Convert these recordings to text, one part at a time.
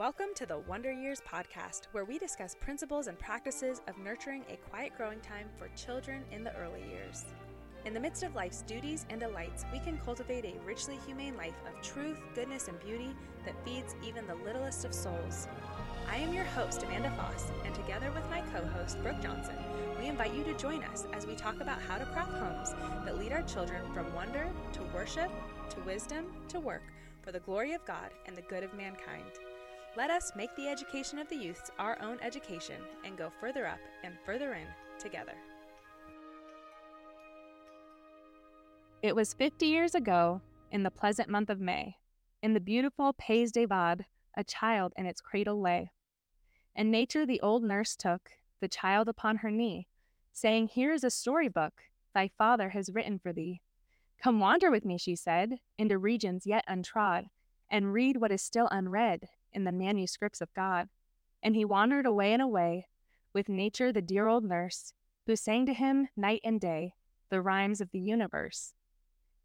Welcome to the Wonder Years podcast, where we discuss principles and practices of nurturing a quiet growing time for children in the early years. In the midst of life's duties and delights, we can cultivate a richly humane life of truth, goodness, and beauty that feeds even the littlest of souls. I am your host, Amanda Faus, and together with my co host, Brooke Johnson, we invite you to join us as we talk about how to craft homes that lead our children from wonder to worship to wisdom to work for the glory of God and the good of mankind. Let us make the education of the youths our own education and go further up and further in together. It was 50 years ago, in the pleasant month of May, in the beautiful Pays de Vaud, a child in its cradle lay. And nature the old nurse took, the child upon her knee, saying, Here is a storybook thy father has written for thee. Come wander with me, she said, into regions yet untrod, and read what is still unread in the manuscripts of God. And he wandered away and away with nature, the dear old nurse, who sang to him night and day the rhymes of the universe.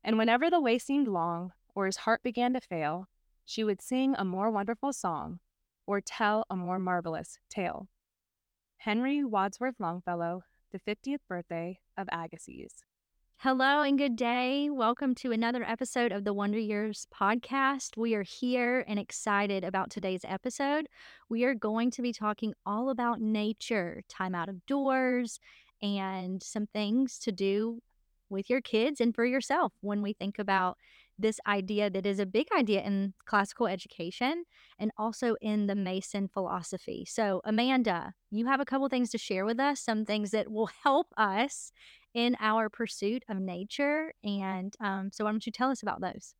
And whenever the way seemed long, or his heart began to fail, she would sing a more wonderful song, or tell a more marvelous tale. Henry Wadsworth Longfellow, the 50th birthday of Agassiz. Hello and good day. Welcome to another episode of the Wonder Years podcast. We are here and excited about today's episode. We are going to be talking all about nature, time out of doors, and some things to do with your kids and for yourself when we think about this idea that is a big idea in classical education and also in the Mason philosophy. So, Amanda, you have a couple things to share with us, some things that will help us in our pursuit of nature. And um, so, why don't you tell us about those?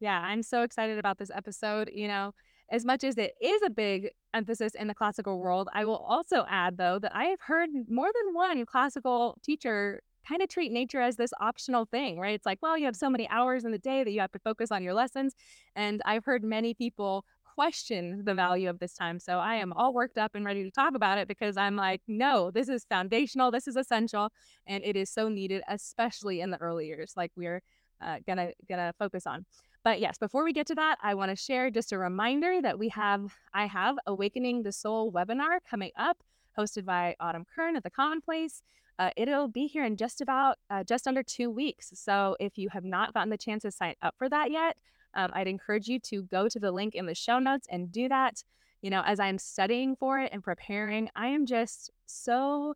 Yeah, I'm so excited about this episode. You know, as much as it is a big emphasis in the classical world, I will also add, though, that I have heard more than one classical teacher kind of treat nature as this optional thing, right? It's like, well, you have so many hours in the day that you have to focus on your lessons. And I've heard many people question the value of this time. So I am all worked up and ready to talk about it because I'm like, no, this is foundational, this is essential, and it is so needed, especially in the early years, like we're uh, gonna gonna focus on. But yes, before we get to that, I want to share just a reminder that we have I have Awakening the Soul webinar coming up, hosted by Autumn Kern at the Commonplace. Uh, it'll be here in just about uh, just under two weeks. So if you have not gotten the chance to sign up for that yet, um, I'd encourage you to go to the link in the show notes and do that. You know, as I'm studying for it and preparing, I am just so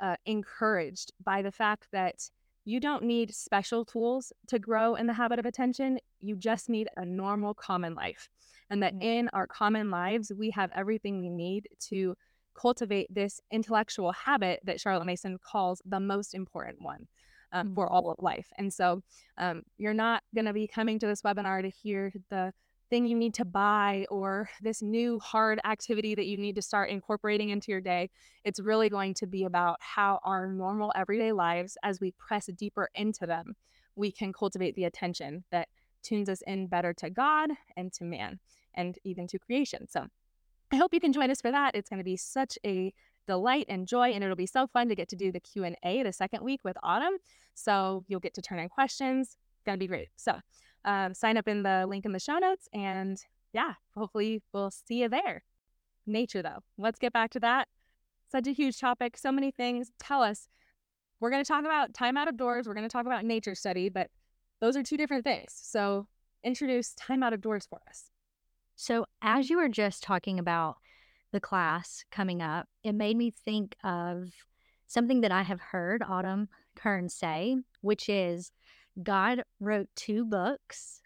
uh, encouraged by the fact that you don't need special tools to grow in the habit of attention. You just need a normal common life. And that mm-hmm. in our common lives, we have everything we need to cultivate this intellectual habit that Charlotte Mason calls the most important one um, for all of life. And so um, you're not going to be coming to this webinar to hear the thing you need to buy or this new hard activity that you need to start incorporating into your day. It's really going to be about how our normal everyday lives, as we press deeper into them, we can cultivate the attention that tunes us in better to God and to man and even to creation. So I hope you can join us for that. It's going to be such a delight and joy and it'll be so fun to get to do the q&a the second week with autumn. So you'll get to turn in questions. It's gonna be great. So um, sign up in the link in the show notes and yeah hopefully we'll see you there. Nature though. Let's get back to that. Such a huge topic so many things. Tell us we're going to talk about time out of doors we're going to talk about nature study but those are two different things. So introduce time out of doors for us. So as you were just talking about the class coming up, it made me think of something that I have heard Autumn Kern say, which is God wrote two books,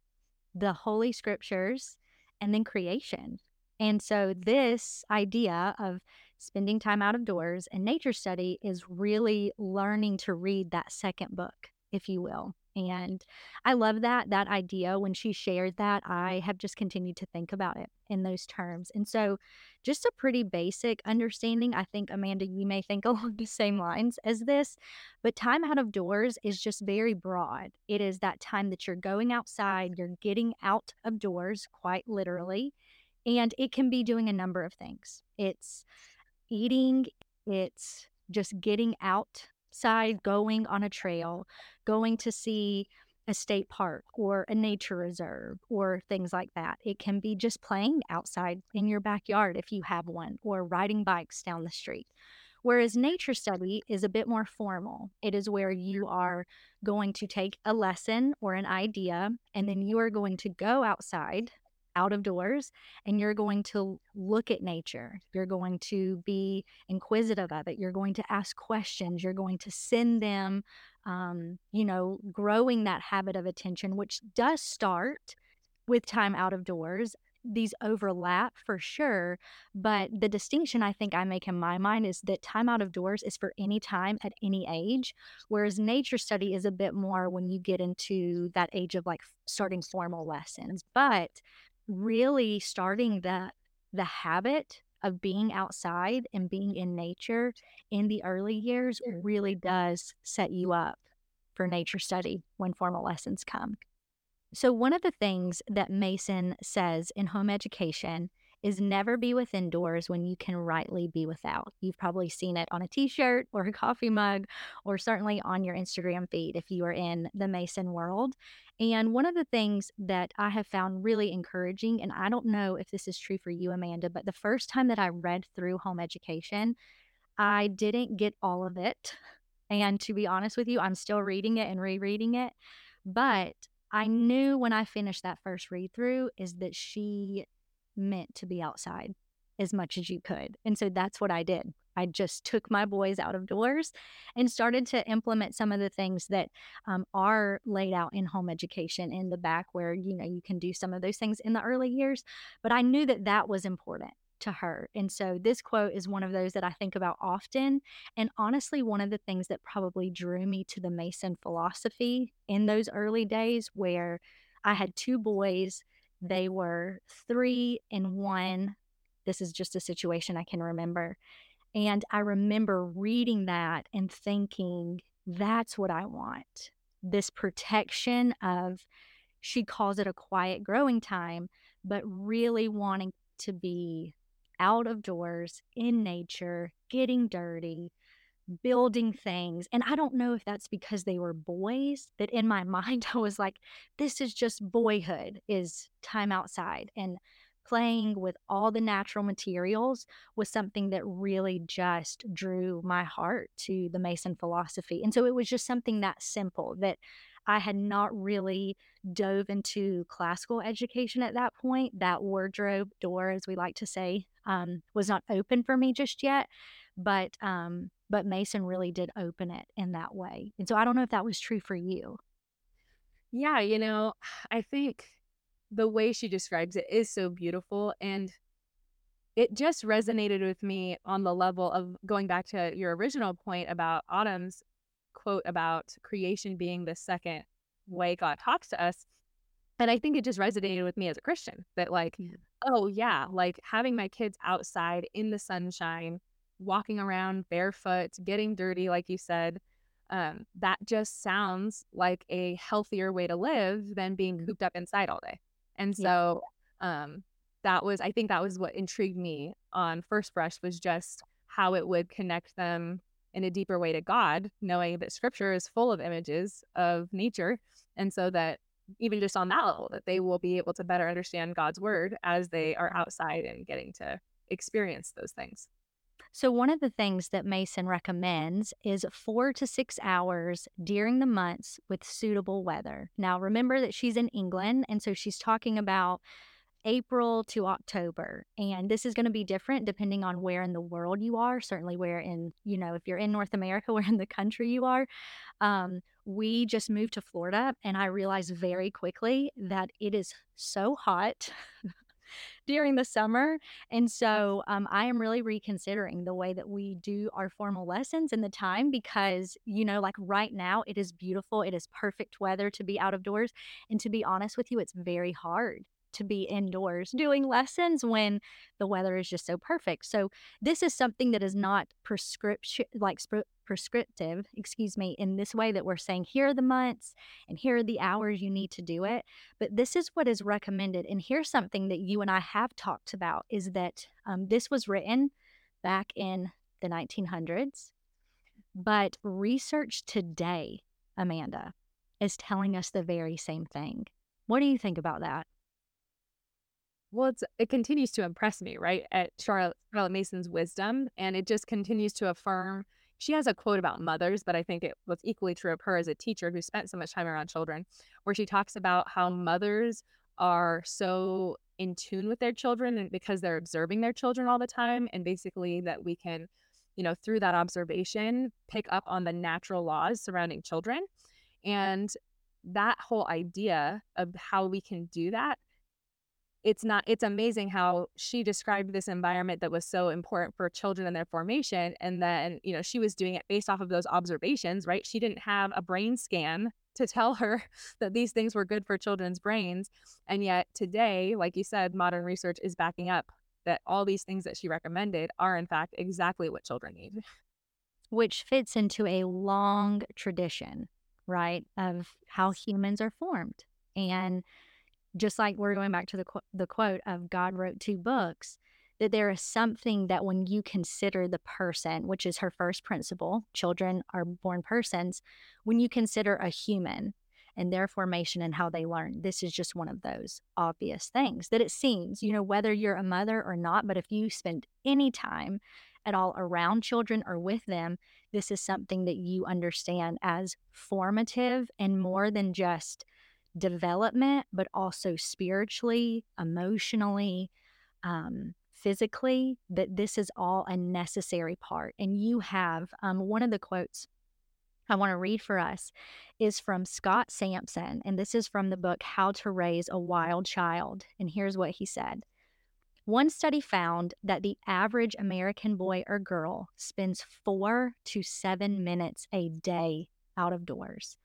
the Holy Scriptures, and then creation. And so, this idea of spending time out of doors and nature study is really learning to read that second book, if you will. And I love that, that idea. When she shared that, I have just continued to think about it in those terms. And so, just a pretty basic understanding. I think, Amanda, you may think along the same lines as this, but time out of doors is just very broad. It is that time that you're going outside, you're getting out of doors, quite literally, and it can be doing a number of things. It's eating, it's just getting out side going on a trail, going to see a state park or a nature reserve or things like that. It can be just playing outside in your backyard if you have one or riding bikes down the street. Whereas nature study is a bit more formal. It is where you mm-hmm. are going to take a lesson or an idea, and then you are going to go outside out of doors and you're going to look at nature. You're going to be inquisitive of it. You're going to ask questions. You're going to send them, um, you know, growing that habit of attention, which does start with time out of doors. These overlap for sure, but the distinction I think I make in my mind is that time out of doors is for any time at any age, whereas nature study is a bit more when you get into that age of like starting formal lessons. But really starting that the habit of being outside and being in nature in the early years really does set you up for nature study when formal lessons come. So, one of the things that Mason says in home education is never be within doors when you can rightly be without. You've probably seen it on a t shirt or a coffee mug, or certainly on your Instagram feed if you are in the Mason world. And one of the things that I have found really encouraging, and I don't know if this is true for you, Amanda, but the first time that I read through home education, I didn't get all of it. And to be honest with you, I'm still reading it and rereading it. But I knew when I finished that first read through is that she meant to be outside as much as you could. And so that's what I did. I just took my boys out of doors and started to implement some of the things that um, are laid out in home education in the back, where you know you can do some of those things in the early years. But I knew that that was important to her. And so this quote is one of those that I think about often. And honestly, one of the things that probably drew me to the Mason philosophy in those early days where I had two boys, they were three and one. This is just a situation I can remember. And I remember reading that and thinking, that's what I want. This protection of, she calls it a quiet growing time, but really wanting to be out of doors in nature, getting dirty, building things. And I don't know if that's because they were boys that in my mind I was like, this is just boyhood, is time outside. And playing with all the natural materials was something that really just drew my heart to the Mason philosophy. And so it was just something that simple that I had not really dove into classical education at that point. That wardrobe door, as we like to say, um, was not open for me just yet. But um, but Mason really did open it in that way. And so I don't know if that was true for you. Yeah, you know, I think the way she describes it is so beautiful and it just resonated with me on the level of going back to your original point about Autumn's quote about creation being the second way God talks to us. And I think it just resonated with me as a Christian that, like, yeah. oh, yeah, like having my kids outside in the sunshine, walking around barefoot, getting dirty, like you said, um, that just sounds like a healthier way to live than being cooped up inside all day. And so yeah. um, that was, I think that was what intrigued me on First Brush was just how it would connect them in a deeper way to God, knowing that scripture is full of images of nature. And so that even just on that level, that they will be able to better understand God's word as they are outside and getting to experience those things. So, one of the things that Mason recommends is four to six hours during the months with suitable weather. Now, remember that she's in England, and so she's talking about April to October. And this is going to be different depending on where in the world you are. Certainly, where in, you know, if you're in North America, where in the country you are. Um, we just moved to Florida, and I realized very quickly that it is so hot. during the summer. And so um, I am really reconsidering the way that we do our formal lessons and the time because, you know, like right now, it is beautiful. It is perfect weather to be out of doors. And to be honest with you, it's very hard to be indoors doing lessons when the weather is just so perfect. So this is something that is not prescription like sp- prescriptive, excuse me, in this way that we're saying here are the months and here are the hours you need to do it, but this is what is recommended. And here's something that you and I have talked about is that um, this was written back in the 1900s, but research today, Amanda, is telling us the very same thing. What do you think about that? Well, it's it continues to impress me, right? At Charlotte, Charlotte Mason's wisdom, and it just continues to affirm. She has a quote about mothers, but I think it was equally true of her as a teacher who spent so much time around children, where she talks about how mothers are so in tune with their children and because they're observing their children all the time, and basically that we can, you know, through that observation, pick up on the natural laws surrounding children. And that whole idea of how we can do that it's not it's amazing how she described this environment that was so important for children and their formation and then you know she was doing it based off of those observations right? She didn't have a brain scan to tell her that these things were good for children's brains and yet today like you said modern research is backing up that all these things that she recommended are in fact exactly what children need. Which fits into a long tradition right of how humans are formed and just like we're going back to the qu- the quote of God wrote two books that there is something that when you consider the person which is her first principle children are born persons when you consider a human and their formation and how they learn this is just one of those obvious things that it seems you know whether you're a mother or not but if you spend any time at all around children or with them this is something that you understand as formative and more than just development, but also spiritually, emotionally, um, physically, that this is all a necessary part. And you have um, one of the quotes I want to read for us is from Scott Sampson, and this is from the book How to Raise a Wild Child. And here's what he said. One study found that the average American boy or girl spends four to seven minutes a day out of doors.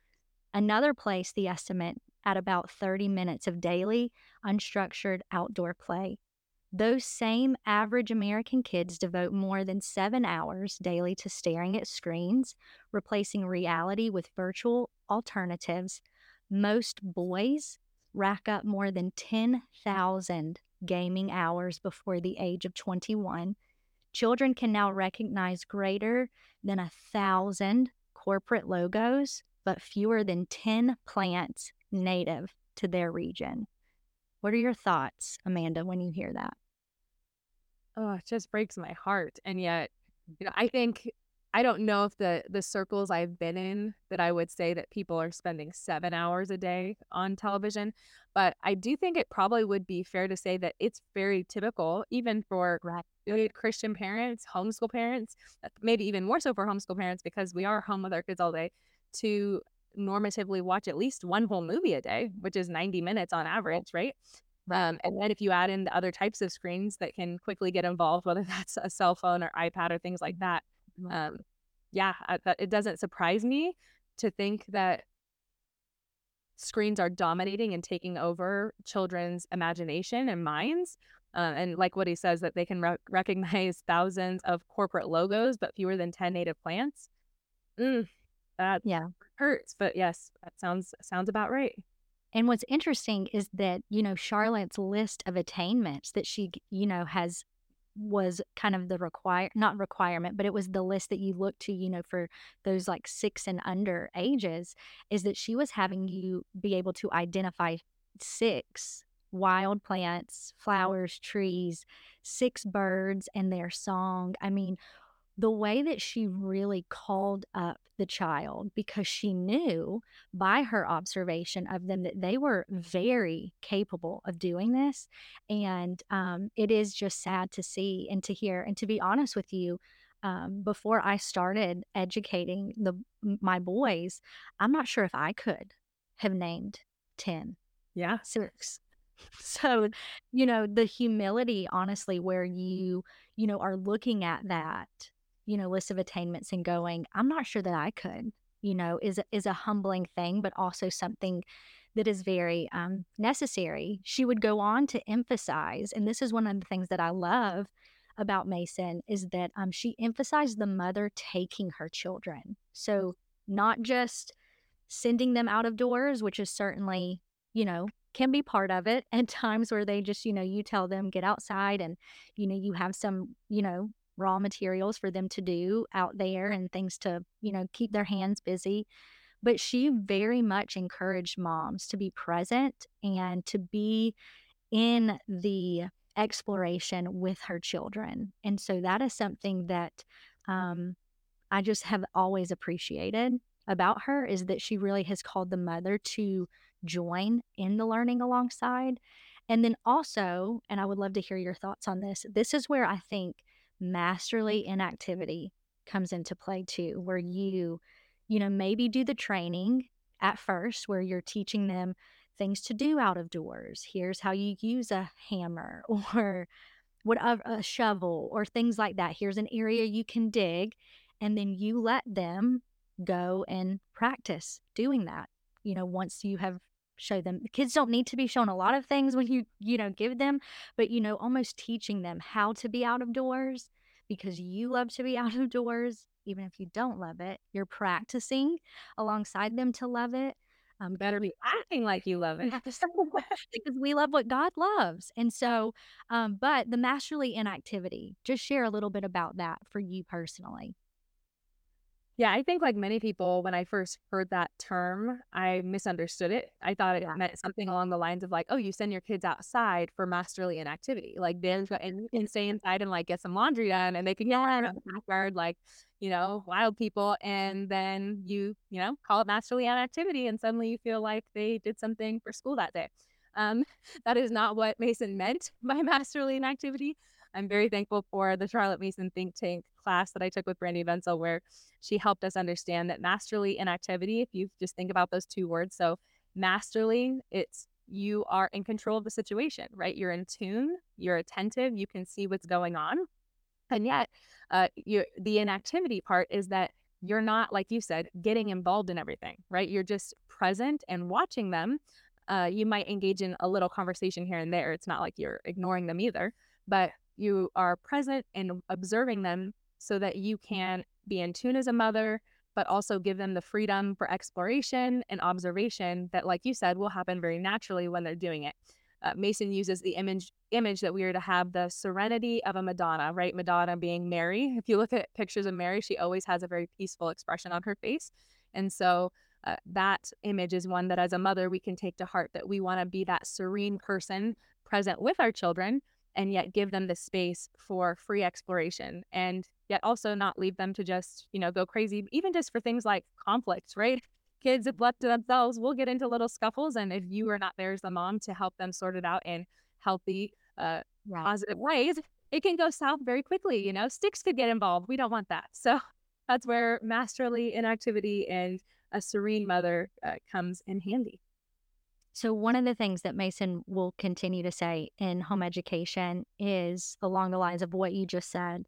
Another place the estimate at about 30 minutes of daily, unstructured outdoor play. Those same average American kids devote more than seven hours daily to staring at screens, replacing reality with virtual alternatives. Most boys rack up more than 10,000 gaming hours before the age of 21. Children can now recognize greater than a thousand corporate logos, but fewer than 10 plants native to their region. What are your thoughts, Amanda, when you hear that? Oh, it just breaks my heart. And yet, you know, I think I don't know if the the circles I've been in that I would say that people are spending 7 hours a day on television, but I do think it probably would be fair to say that it's very typical even for right. Christian parents, homeschool parents, maybe even more so for homeschool parents because we are home with our kids all day to normatively watch at least one whole movie a day, which is 90 minutes on average, right? Um, and then if you add in the other types of screens that can quickly get involved, whether that's a cell phone or iPad or things like that, um, yeah, I, it doesn't surprise me to think that screens are dominating and taking over children's imagination and minds. Uh, and like what he says, that they can re- recognize thousands of corporate logos, but fewer than 10 native plants. Mm, that Yeah. hurts, but yes, that sounds sounds about right. And what's interesting is that, you know, Charlotte's list of attainments that she, you know, has was kind of the require not requirement, but it was the list that you look to, you know, for those like six and under ages, is that she was having you be able to identify six wild plants, flowers, trees, six birds and their song. I mean, the way that she really called up the child because she knew by her observation of them that they were very capable of doing this. And um, it is just sad to see and to hear. And to be honest with you, um, before I started educating the my boys, I'm not sure if I could have named 10. Yeah. Six. So, you know, the humility, honestly, where you, you know, are looking at that you know, list of attainments and going, I'm not sure that I could, you know, is is a humbling thing, but also something that is very um, necessary. She would go on to emphasize, and this is one of the things that I love about Mason is that um, she emphasized the mother taking her children. So not just sending them out of doors, which is certainly, you know, can be part of it and times where they just you know you tell them get outside and you know you have some you know raw materials for them to do out there and things to, you know, keep their hands busy. but she very much encouraged moms to be present and to be in the exploration with her children. And so that is something that um, I just have always appreciated about her is that she really has called the mother to join in the learning alongside. And then also, and I would love to hear your thoughts on this, this is where I think masterly mm-hmm. inactivity comes into play too, where you, you know, maybe do the training at first where you're teaching them things to do out of doors. Here's how you use a hammer or whatever a shovel or things like that. Here's an area you can dig and then you let them go and practice doing that. You know, once you have show them kids don't need to be shown a lot of things when you you know give them but you know almost teaching them how to be out of doors because you love to be out of doors even if you don't love it you're practicing alongside them to love it um, better be acting like you love it because we love what God loves. And so, um, but the masterly inactivity, just share a little bit about that for you personally. Yeah, I think like many people, when I first heard that term, I misunderstood it. I thought it Yeah. meant something along the lines of like, oh, you send your kids outside for masterly inactivity. Like they and, and stay inside and like get some laundry done and they can get out in the backyard like, you know, wild people. And then you, you know, call it masterly inactivity and suddenly you feel like they did something for school that day. Um, that is not what Mason meant by masterly inactivity. I'm very thankful for the Charlotte Mason think tank class that I took with Brandy Vencel, where she helped us understand that masterly inactivity, if you just think about those two words, so masterly, it's you are in control of the situation, right? You're in tune, you're attentive, you can see what's going on. And yet, uh, you, the inactivity part is that you're not, like you said, getting involved in everything, right? You're just present and watching them. Uh, you might engage in a little conversation here and there. It's not like you're ignoring them either, but you are present and observing them so that you can be in tune as a mother, but also give them the freedom for exploration and observation that, like you said, will happen very naturally when they're doing it. Uh, Mason uses the image image that we are to have the serenity of a Madonna, right? Madonna being Mary. If you look at pictures of Mary, she always has a very peaceful expression on her face, and so uh, that image is one that, as a mother, we can take to heart that we want to be that serene person present with our children, and yet give them the space for free exploration and yet also not leave them to just, you know, go crazy, even just for things like conflicts, right? Kids, if left to themselves, will get into little scuffles. And if you are not there as the mom to help them sort it out in healthy, uh, Right. positive ways, it can go south very quickly. You know, sticks could get involved. We don't want that. So that's where masterly inactivity and a serene mother uh, comes in handy. So, one of the things that Mason will continue to say in home mm-hmm. education is along the lines of what you just said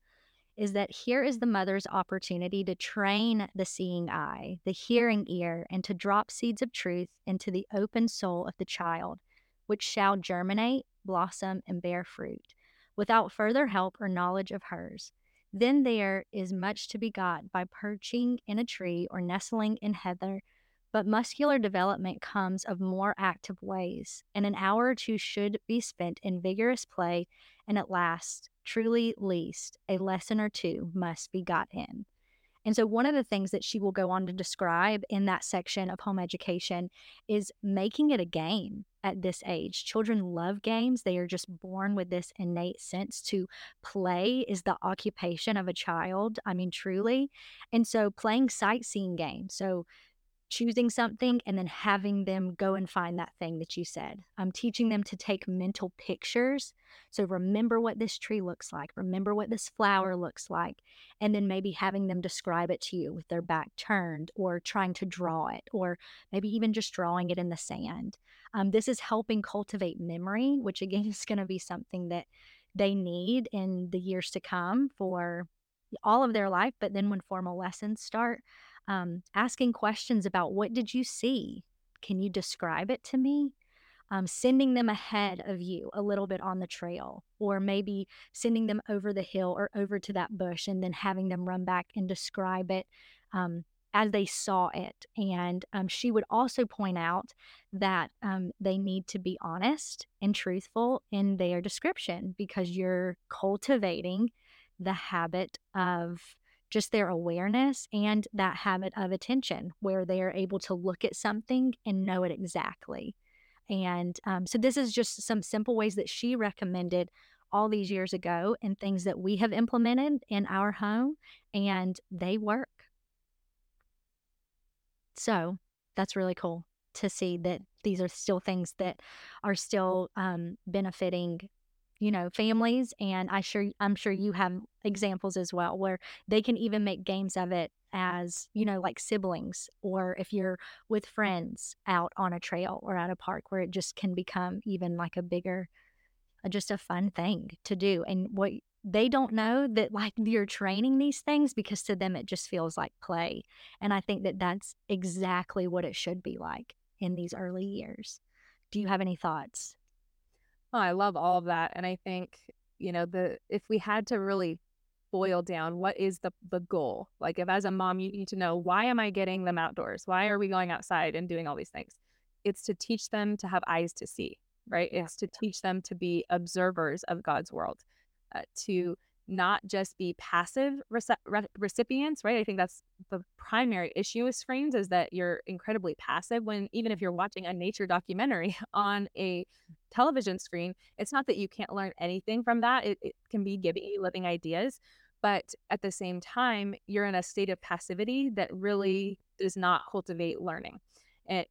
is that here is the mother's opportunity to train the seeing eye, the hearing ear, and to drop seeds of truth into the open soul of the child, which shall germinate, blossom, and bear fruit without further help or knowledge of hers. Then there is much to be got by perching in a tree or nestling in heather but muscular development comes of more active ways, and an hour or two should be spent in vigorous play, and at last, truly least, a lesson or two must be got in. And so, one of the things that she will go on to describe in that section of home education is making it a game at this age. Children love games. They are just born with this innate sense to play is the occupation of a child. I mean, truly. And so, playing sightseeing games. So, choosing something and then having them go and find that thing that you said. I'm teaching them to take mental pictures. So remember what this tree looks like, remember what this flower looks like, and then maybe having them describe it to you with their back turned or trying to draw it, or maybe even just drawing it in the sand. Um, this is helping cultivate memory, which again is going to be something that they need in the years to come for all of their life. But then when formal lessons start, um, asking questions about what did you see? Can you describe it to me? Um, sending them ahead of you a little bit on the trail, or maybe sending them over the hill or over to that bush and then having them run back and describe it um, as they saw it. And um, she would also point out that um, they need to be honest and truthful in their description because you're cultivating the habit of just their awareness and that habit of attention where they are able to look at something and know it exactly. And um, so, this is just some simple ways that she recommended all these years ago and things that we have implemented in our home, and they work. So, that's really cool to see that these are still things that are still um, benefiting you know families and i sure i'm sure you have examples as well where they can even make games of it as you know like siblings or if you're with friends out on a trail or at a park where it just can become even like a bigger uh, just a fun thing to do and what they don't know that like you're training these things because to them it just feels like play and i think that that's exactly what it should be like in these early years. Do you have any thoughts Oh, I love all of that. And I think, you know, the if we had to really boil down what is the the goal? Like if as a mom you need to know why am I getting them outdoors? Why are we going outside and doing all these things? It's to teach them to have eyes to see, right? It's to teach them to be observers of God's world, uh, to not just be passive rece- re- recipients, right? I think that's the primary issue with screens is that you're incredibly passive when even if you're watching a nature documentary on a television screen, it's not that you can't learn anything from that. It, it can be giving you living ideas, but at the same time, you're in a state of passivity that really mm-hmm. does not cultivate learning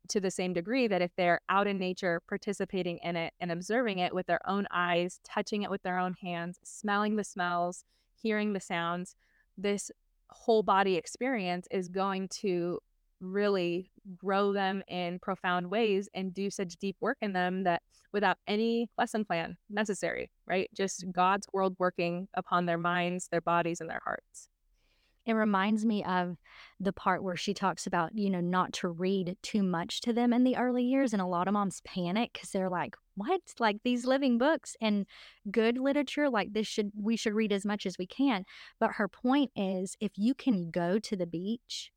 to the same degree that if they're out in nature, participating in it and observing it with their own eyes, touching it with their own hands, smelling the smells, hearing the sounds, this whole body experience is going to really grow them in profound ways and do such deep work in them that without any lesson plan necessary, right? Just mm-hmm. God's world working upon their minds, their bodies, and their hearts. It reminds me of the part where she talks about, you know, not to read too much to them in the early years. And a lot of moms panic because they're like, what? Like these living books and good literature, like this should, we should read as much as we can. But her point is if you can go to the beach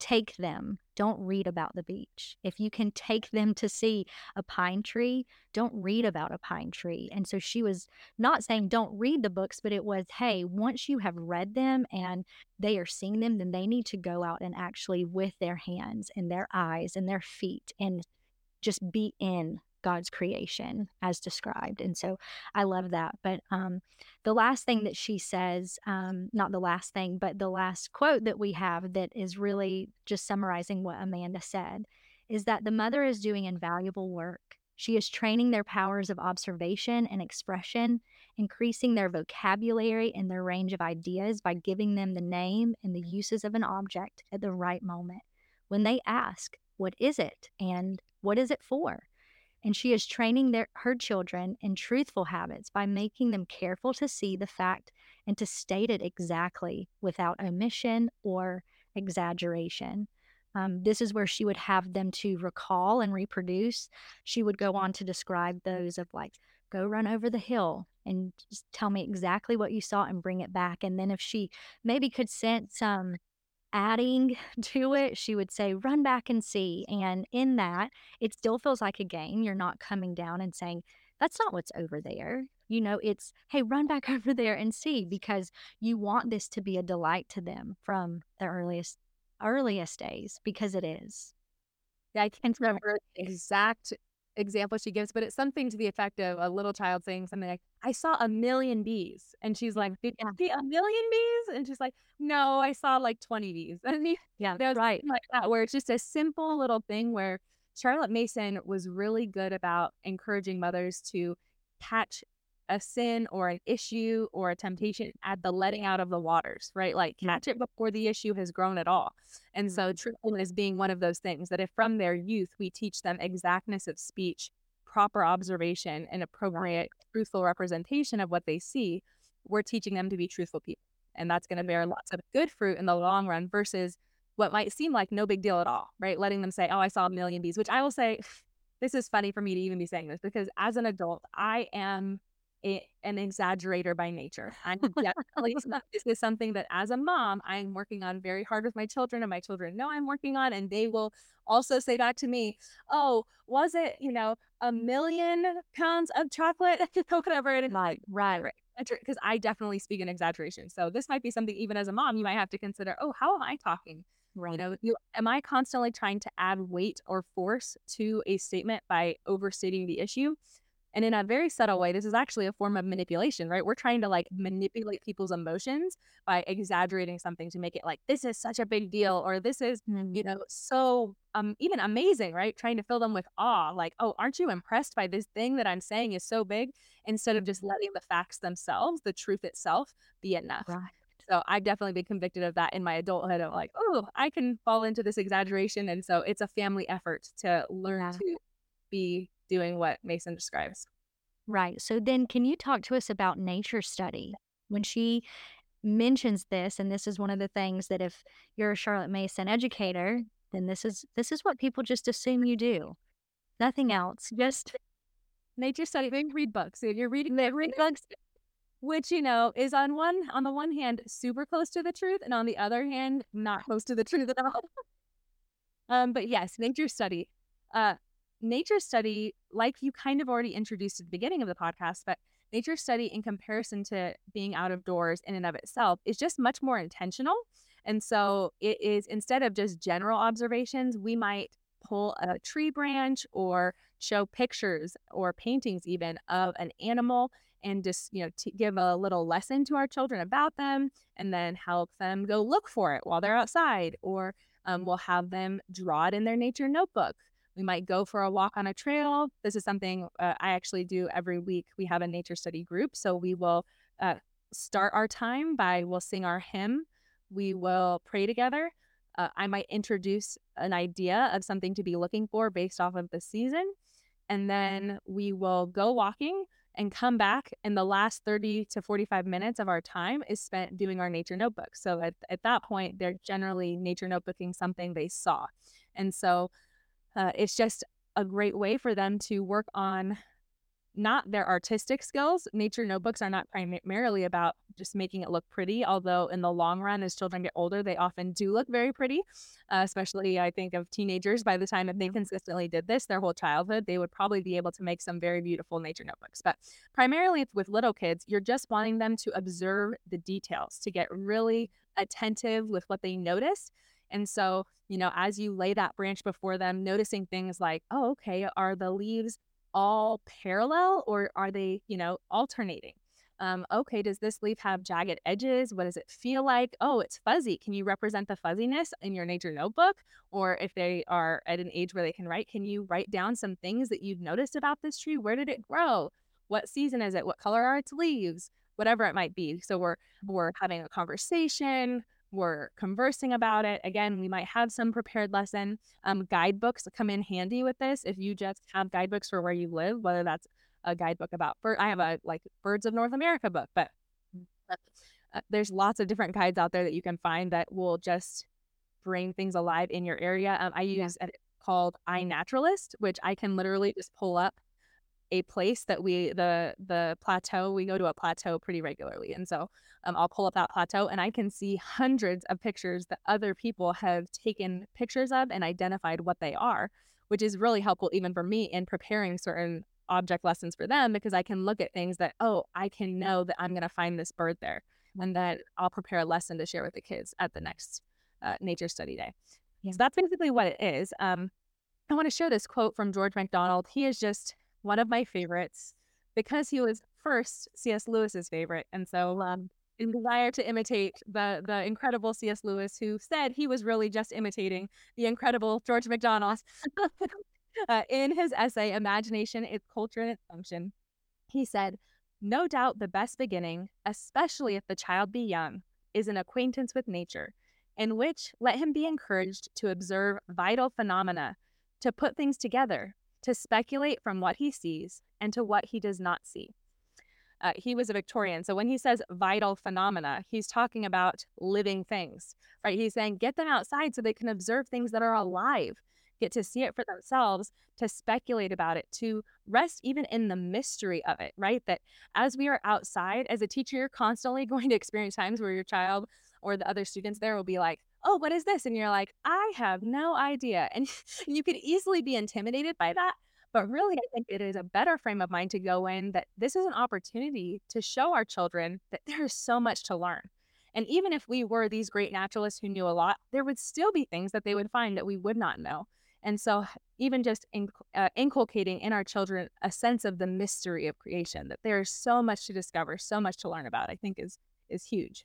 take them. Don't read about the beach. If you can take them to see a pine tree, don't read about a pine tree. And so she was not saying don't read the books, but it was, hey, once you have read them and they are seeing them, then they need to go out and actually with their hands and their eyes and their feet and just be in God's creation as described. And so I love that. But um, the last thing that she says, um, not the last thing, but the last quote that we have that is really just summarizing what Amanda said is that the mother is doing invaluable work. She is training their powers of observation and expression, increasing their vocabulary and their range of ideas by giving them the name and the uses of an object at the right moment. When they ask, What is it? and What is it for? And she is training their, her children in truthful habits by making them careful to see the fact and to state it exactly without omission or exaggeration. Um, this is where she would have them to recall and reproduce. She would go on to describe those of like, go run over the hill and just tell me exactly what you saw and bring it back. And then if she maybe could sense um, adding to it, she would say, run back and see. And in that, it still feels like a game. You're not coming down and saying, that's not what's over there. You know, it's, hey, run back over there and see because you want this to be a delight to them from the earliest earliest days because it is. Yeah, I can't remember the exact example she gives, but it's something to the effect of a little child saying something like, I saw a million bees. And she's like, Did you see a million bees? And she's like, No, I saw like 20 bees. And yeah, there's right. Like that, where it's just a simple little thing where Charlotte Mason was really good about encouraging mothers to catch a sin or an issue or a temptation at the letting out of the waters, right? Like catch it before the issue has grown at all. And so mm-hmm. truthfulness being one of those things that if from their youth we teach them exactness of speech, proper observation, and appropriate truthful representation of what they see, we're teaching them to be truthful people. And that's going to bear lots of good fruit in the long run versus what might seem like no big deal at all, right? Letting them say, Oh, I saw a million bees, which I will say, this is funny for me to even be saying this because as an adult, I am a, an exaggerator by nature. I'm definitely this is something that as a mom, I'm working on very hard with my children, and my children know I'm working on, and they will also say back to me, "Oh, was it you know a million pounds of chocolate, whatever?" And like right, right because I definitely speak in exaggeration. So this might be something even as a mom you might have to consider. Oh, how am I talking? Right. You know, you, am I constantly trying to add weight or force to a statement by overstating the issue? And in a very subtle way, this is actually a form of manipulation, right? We're trying to like manipulate people's emotions by exaggerating something to make it like this is such a big deal or this is, mm-hmm. you know, so um even amazing, right? Trying to fill them with awe, like, oh, aren't you impressed by this thing that I'm saying is so big? Instead of just letting the facts themselves, the truth itself, be enough. Right. So I've definitely been convicted of that in my adulthood of like, oh, I can fall into this exaggeration. And so it's a family effort to learn yeah. to be doing what Mason describes. Right. So then can you talk to us about nature study? When she mentions this, and this is one of the things that if you're a Charlotte Mason educator, then this is this is what people just assume you do. Nothing else. Just nature study. They read books. If you're reading they read books, which you know is on one on the one hand super close to the truth, and on the other hand not close to the truth at all. um, but yes, nature study. Uh, nature study, like you kind of already introduced at the beginning of the podcast, but nature study in comparison to being out of doors in and of itself is just much more intentional. And so it is instead of just general observations, we might pull a tree branch or show pictures or paintings even of an animal and just you know to give a little lesson to our children about them and then help them go look for it while they're outside or um, we'll have them draw it in their nature notebook we might go for a walk on a trail. This is something uh, I actually do every week. We have a nature study group. So we will uh, start our time by we'll sing our hymn, we will pray together. Uh, I might introduce an idea of something to be looking for based off of the season. And then we will go walking and come back. And the last 30 to 45 minutes of our time is spent doing our nature notebook. So at, at that point, they're generally nature notebooking something they saw. And so uh, it's just a great way for them to work on not their artistic skills. Nature notebooks are not primarily about just making it look pretty, although in the long run, as children get older, they often do look very pretty. Uh, especially, I think of teenagers. By the time if they consistently did this their whole childhood, they would probably be able to make some very beautiful nature notebooks. But primarily with little kids, you're just wanting them to observe the details, to get really attentive with what they notice and so, you know, as you lay that branch before them, noticing things like, oh, okay, are the leaves all parallel or are they, you know, alternating? Um, okay, does this leaf have jagged edges? What does it feel like? Oh, it's fuzzy. Can you represent the fuzziness in your nature notebook? Or if they are at an age where they can write, can you write down some things that you've noticed about this tree? Where did it grow? What season is it? What color are its leaves? Whatever it might be. So we're we're having a conversation we're conversing about it. Again, we might have some prepared lesson. Um, guidebooks come in handy with this. If you just have guidebooks for where you live, whether that's a guidebook about bird, I have a like Birds of North America book, but uh, there's lots of different guides out there that you can find that will just bring things alive in your area. Um, I use yeah. a called iNaturalist, which I can literally just pull up a place that we the the plateau we go to a plateau pretty regularly and so um, i'll pull up that plateau and i can see hundreds of pictures that other people have taken pictures of and identified what they are which is really helpful even for me in preparing certain object lessons for them because i can look at things that oh i can know that i'm going to find this bird there and that i'll prepare a lesson to share with the kids at the next uh, nature study day. Yeah. so that's basically what it is. Um, i want to share this quote from george macdonald. He is just one of my favorites because he was first C.S. Lewis's favorite. And so, um, in desire to imitate the the incredible C.S. Lewis, who said he was really just imitating the incredible George MacDonald, uh, in his essay "Imagination: Its Culture and Its Function," he said, "No doubt the best beginning, especially if the child be young, is an acquaintance with nature." In which let him be encouraged to observe vital phenomena, to put things together, to speculate from what he sees and to what he does not see. Uh, he was a Victorian. So when he says vital phenomena, he's talking about living things, right? He's saying get them outside so they can observe things that are alive. get to see it for themselves, to speculate about it, to rest even in the mystery of it, right? That as we are outside, as a teacher, you're constantly going to experience times where your child or the other students there will be like, oh, what is this? And you're like, I have no idea. And you could easily be intimidated by that. But really, I think it is a better frame of mind to go in that this is an opportunity to show our children that there is so much to learn. And even if we were these great naturalists who knew a lot, there would still be things that they would find that we would not know. And so, even just in, uh, inculcating in our children a sense of the mystery of creation, that there is so much to discover, so much to learn about, I think is is huge.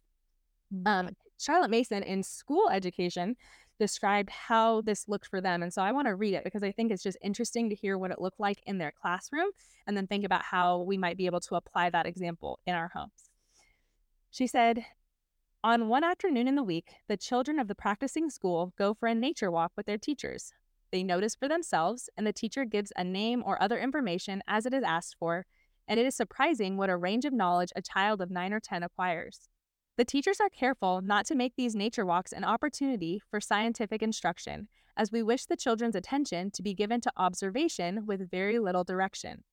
Mm. Um, Charlotte Mason in school education described how this looked for them. And so I want to read it because I think it's just interesting to hear what it looked like in their classroom and then think about how we might be able to apply that example in our homes. She said, On one afternoon in the week, the children of the practicing school go for a nature walk with their teachers. They notice for themselves, and the teacher gives a name or other information as it is asked for, and it is surprising what a range of knowledge a child of 9 or 10 acquires. The teachers are careful not to make these nature walks an opportunity for scientific instruction, as we wish the children's attention to be given to observation with very little direction.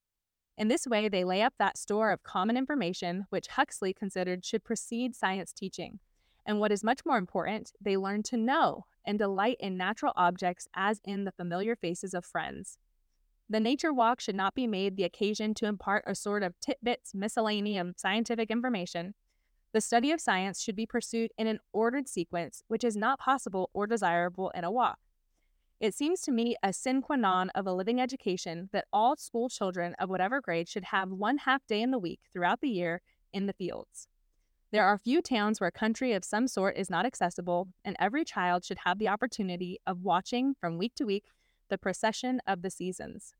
In this way, they lay up that store of common information which Huxley considered should precede science teaching. And what is much more important, they learn to know and delight in natural objects as in the familiar faces of friends. The nature walk should not be made the occasion to impart a sort of titbits miscellaneum scientific information, the study of science should be pursued in an ordered sequence, which is not possible or desirable in a walk. It seems to me a sine qua non of a living education that all school children of whatever grade should have one half day in the week throughout the year in the fields. There are few towns where country of some sort is not accessible, and every child should have the opportunity of watching from week to week the procession of the seasons.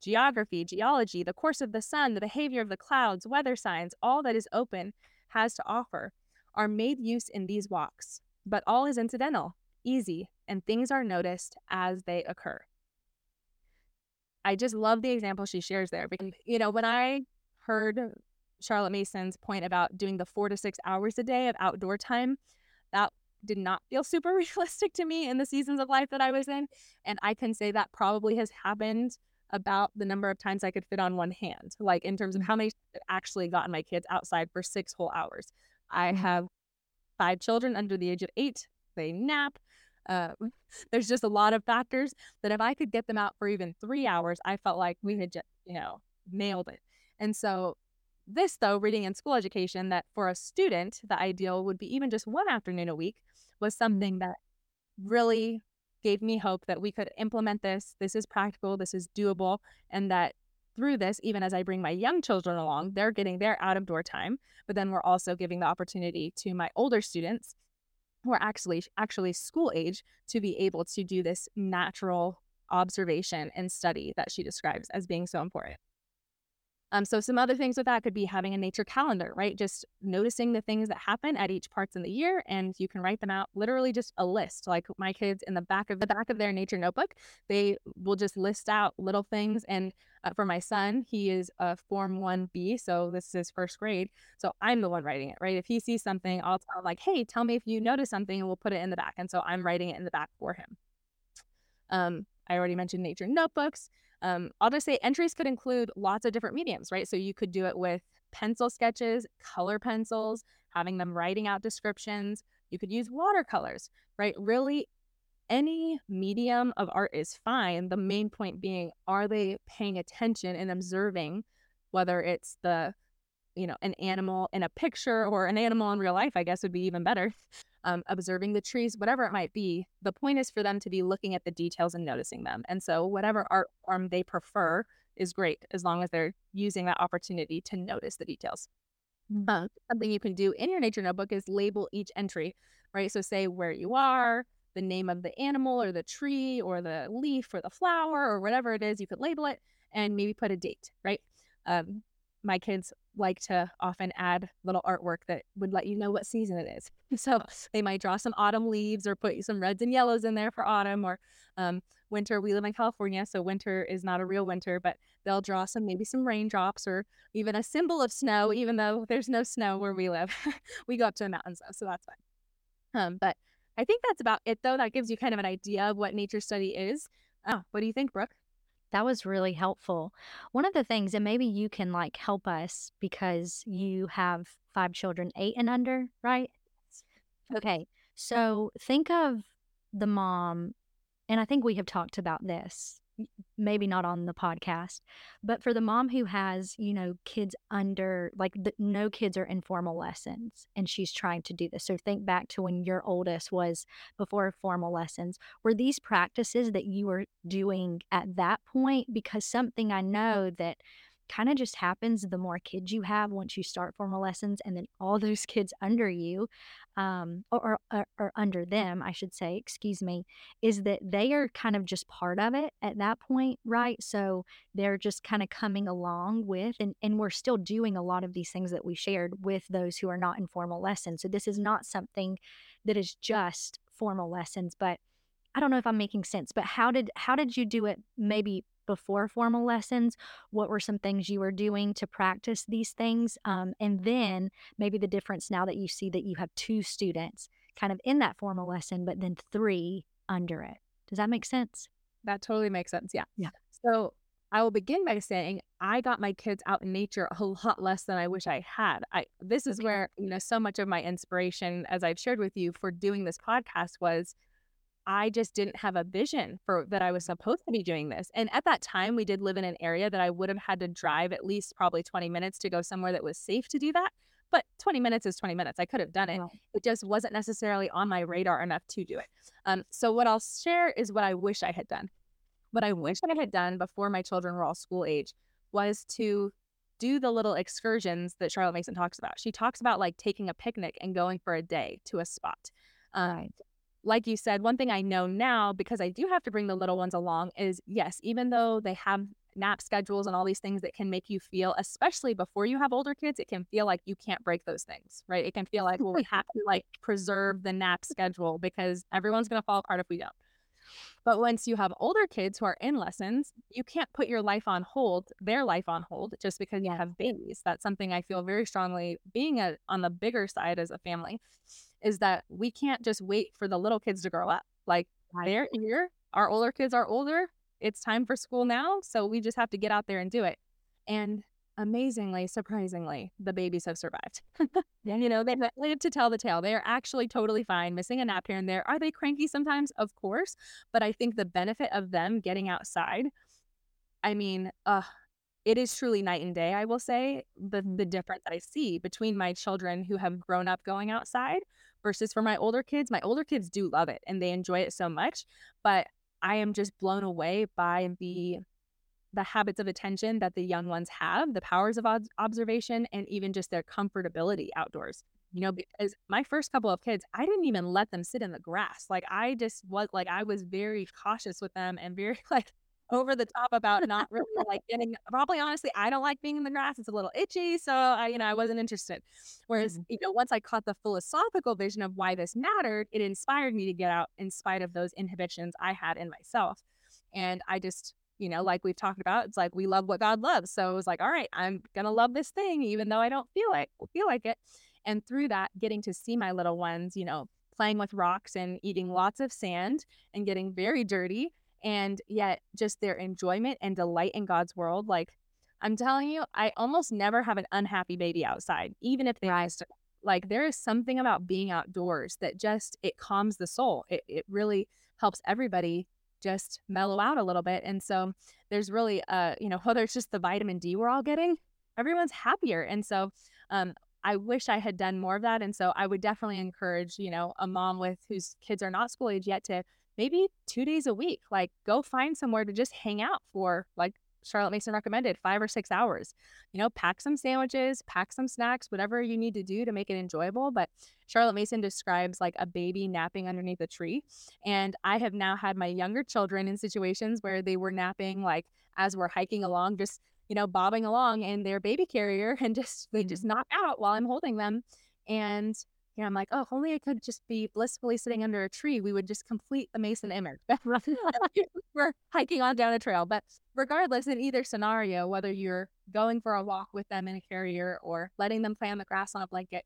Geography, geology, the course of the sun, the behavior of the clouds, weather signs, all that is open has to offer are made use in these walks, but all is incidental, easy, and things are noticed as they occur. I just love the example she shares there because, you know, when I heard Charlotte Mason's point about doing the four to six hours a day of outdoor time, that did not feel super realistic to me in the seasons of life that I was in. And I can say that probably has happened about the number of times I could fit on one hand, like in terms of how many I've actually gotten my kids outside for six whole hours. I mm-hmm. have five children under the age of eight. They nap. Uh, there's just a lot of factors that if I could get them out for even three hours, I felt like we had just, you know, nailed it. And so, this though, reading in school education, that for a student, the ideal would be even just one afternoon a week, was something that really gave me hope that we could implement this. This is practical, this is doable, and that through this, even as I bring my young children along, they're getting their out of door time, but then we're also giving the opportunity to my older students who are actually actually school age to be able to do this natural observation and study that she describes as being so important. Um, so some other things with that could be having a nature calendar, right? Just noticing the things that happen at each parts in the year, and you can write them out. Literally, just a list. Like my kids in the back of the back of their nature notebook, they will just list out little things. And uh, for my son, he is a Form One B, so this is first grade. So I'm the one writing it, right? If he sees something, I'll tell him like, "Hey, tell me if you notice something," and we'll put it in the back. And so I'm writing it in the back for him. Um, I already mentioned nature notebooks. Um, I'll just say entries could include lots of different mediums, right? So you could do it with pencil sketches, color pencils, having them writing out descriptions. You could use watercolors, right? Really, any medium of art is fine. The main point being, are they paying attention and observing whether it's the, you know, an animal in a picture or an animal in real life, I guess would be even better um, observing the trees, whatever it might be. The point is for them to be looking at the details and noticing them. And so, whatever art form they prefer is great as long as they're using that opportunity to notice the details. Something you can do in your nature notebook is label each entry, right? So, say where you are, the name of the animal or the tree or the leaf or the flower or whatever it is, you could label it and maybe put a date, right? Um, my kids like to often add little artwork that would let you know what season it is. So they might draw some autumn leaves or put some reds and yellows in there for autumn or um, winter. We live in California, so winter is not a real winter, but they'll draw some maybe some raindrops or even a symbol of snow, even though there's no snow where we live. we go up to the mountains though, so that's fine. Um, but I think that's about it though. That gives you kind of an idea of what nature study is. Oh, what do you think, Brooke? That was really helpful. One of the things, and maybe you can like help us because you have five children, eight and under, right? Okay. So think of the mom, and I think we have talked about this, maybe not on the podcast, but for the mom who has, you know, kids under, like the, no kids are in formal lessons, and she's trying to do this. So think back to when your oldest was before formal lessons. Were these practices that you were doing at that point? Because something I mm. know that kind of just happens the more kids you have once you start formal lessons and then all those kids under you um or, or or under them I should say excuse me is that they are kind of just part of it at that point right? So they're just kind of coming along with and and we're still doing a lot of these things that we shared with those who are not in formal lessons. So this is not something that is just formal lessons but I don't know if I'm making sense, but how did how did you do it maybe before formal lessons? What were some things you were doing to practice these things? Um, and then maybe the difference now that you see that you have two students kind of in that formal lesson, but then three under it. Does that make sense? That totally makes sense. Yeah. Yeah. So I will begin by saying I got my kids out in nature a lot less than I wish I had. I this is where, you know, so much of my inspiration as I've shared with you for doing this podcast was I just didn't have a vision for that I was supposed to be doing this. And at that time, we did live in an area that I would have had to drive at least probably 20 minutes to go somewhere that was safe to do that. But 20 minutes is 20 minutes. I could have done it. Right. It just wasn't necessarily on my radar enough to do it. Um, so, what I'll share is what I wish I had done. What I wish I had done before my children were all school age was to do the little excursions that Charlotte Mason talks about. She talks about like taking a picnic and going for a day to a spot. Um, Right. Like you said, one thing I know now because I do have to bring the little ones along is yes, even though they have nap schedules and all these things that can make you feel, especially before you have older kids, it can feel like you can't break those things, right? It can feel like, well, we have to like preserve the nap schedule because everyone's going to fall apart if we don't. But once you have older kids who are in lessons, you can't put your life on hold, their life on hold, just because you have babies. That's something I feel very strongly being a, on the bigger side as a family is that we can't just wait for the little kids to grow up. Like they're here, our older kids are older. It's time for school now. So we just have to get out there and do it. And amazingly, surprisingly, the babies have survived. You know, they live to tell the tale. They are actually totally fine, missing a nap here and there. Are they cranky sometimes? Of course. But I think the benefit of them getting outside, I mean, uh, it is truly night and day, I will say, the the difference that I see between my children who have grown up going outside versus for my older kids. My older kids do love it and they enjoy it so much, but I am just blown away by the the habits of attention that the young ones have, the powers of observation, and even just their comfortability outdoors. You know, because my first couple of kids, I didn't even let them sit in the grass. Like I just was like I was very cautious with them and very like over the top about not really like getting. Probably honestly, I don't like being in the grass. It's a little itchy, so I, you know, I wasn't interested. Whereas, Mhm. you know, once I caught the philosophical vision of why this mattered, it inspired me to get out in spite of those inhibitions I had in myself. And I just you know, like we've talked about, it's like we love what God loves. So it was like, all right, I'm gonna love this thing, even though I don't feel like feel like it. And through that, getting to see my little ones, you know, playing with rocks and eating lots of sand and getting very dirty, and yet just their enjoyment and delight in God's world. Like I'm telling you, I almost never have an unhappy baby outside, even if they Right. like there is something about being outdoors that just it calms the soul. It it really helps everybody just mellow out a little bit. And so there's really uh, you know, whether it's just the vitamin D we're all getting, everyone's happier. And so um I wish I had done more of that. And so I would definitely encourage, you know, a mom with whose kids are not school age yet to maybe two days a week, like go find somewhere to just hang out for like Charlotte Mason recommended five or six hours. You know, pack some sandwiches, pack some snacks, whatever you need to do to make it enjoyable. But Charlotte Mason describes like a baby napping underneath a tree. And I have now had my younger children in situations where they were napping like as we're hiking along, just, you know, bobbing along in their baby carrier and just they just mm-hmm. knock out while I'm holding them. And you know, I'm like, oh, if only I could just be blissfully sitting under a tree, we would just complete the Mason image. we're hiking on down a trail. But regardless, in either scenario, whether you're going for a walk with them in a carrier or letting them play on the grass on a blanket,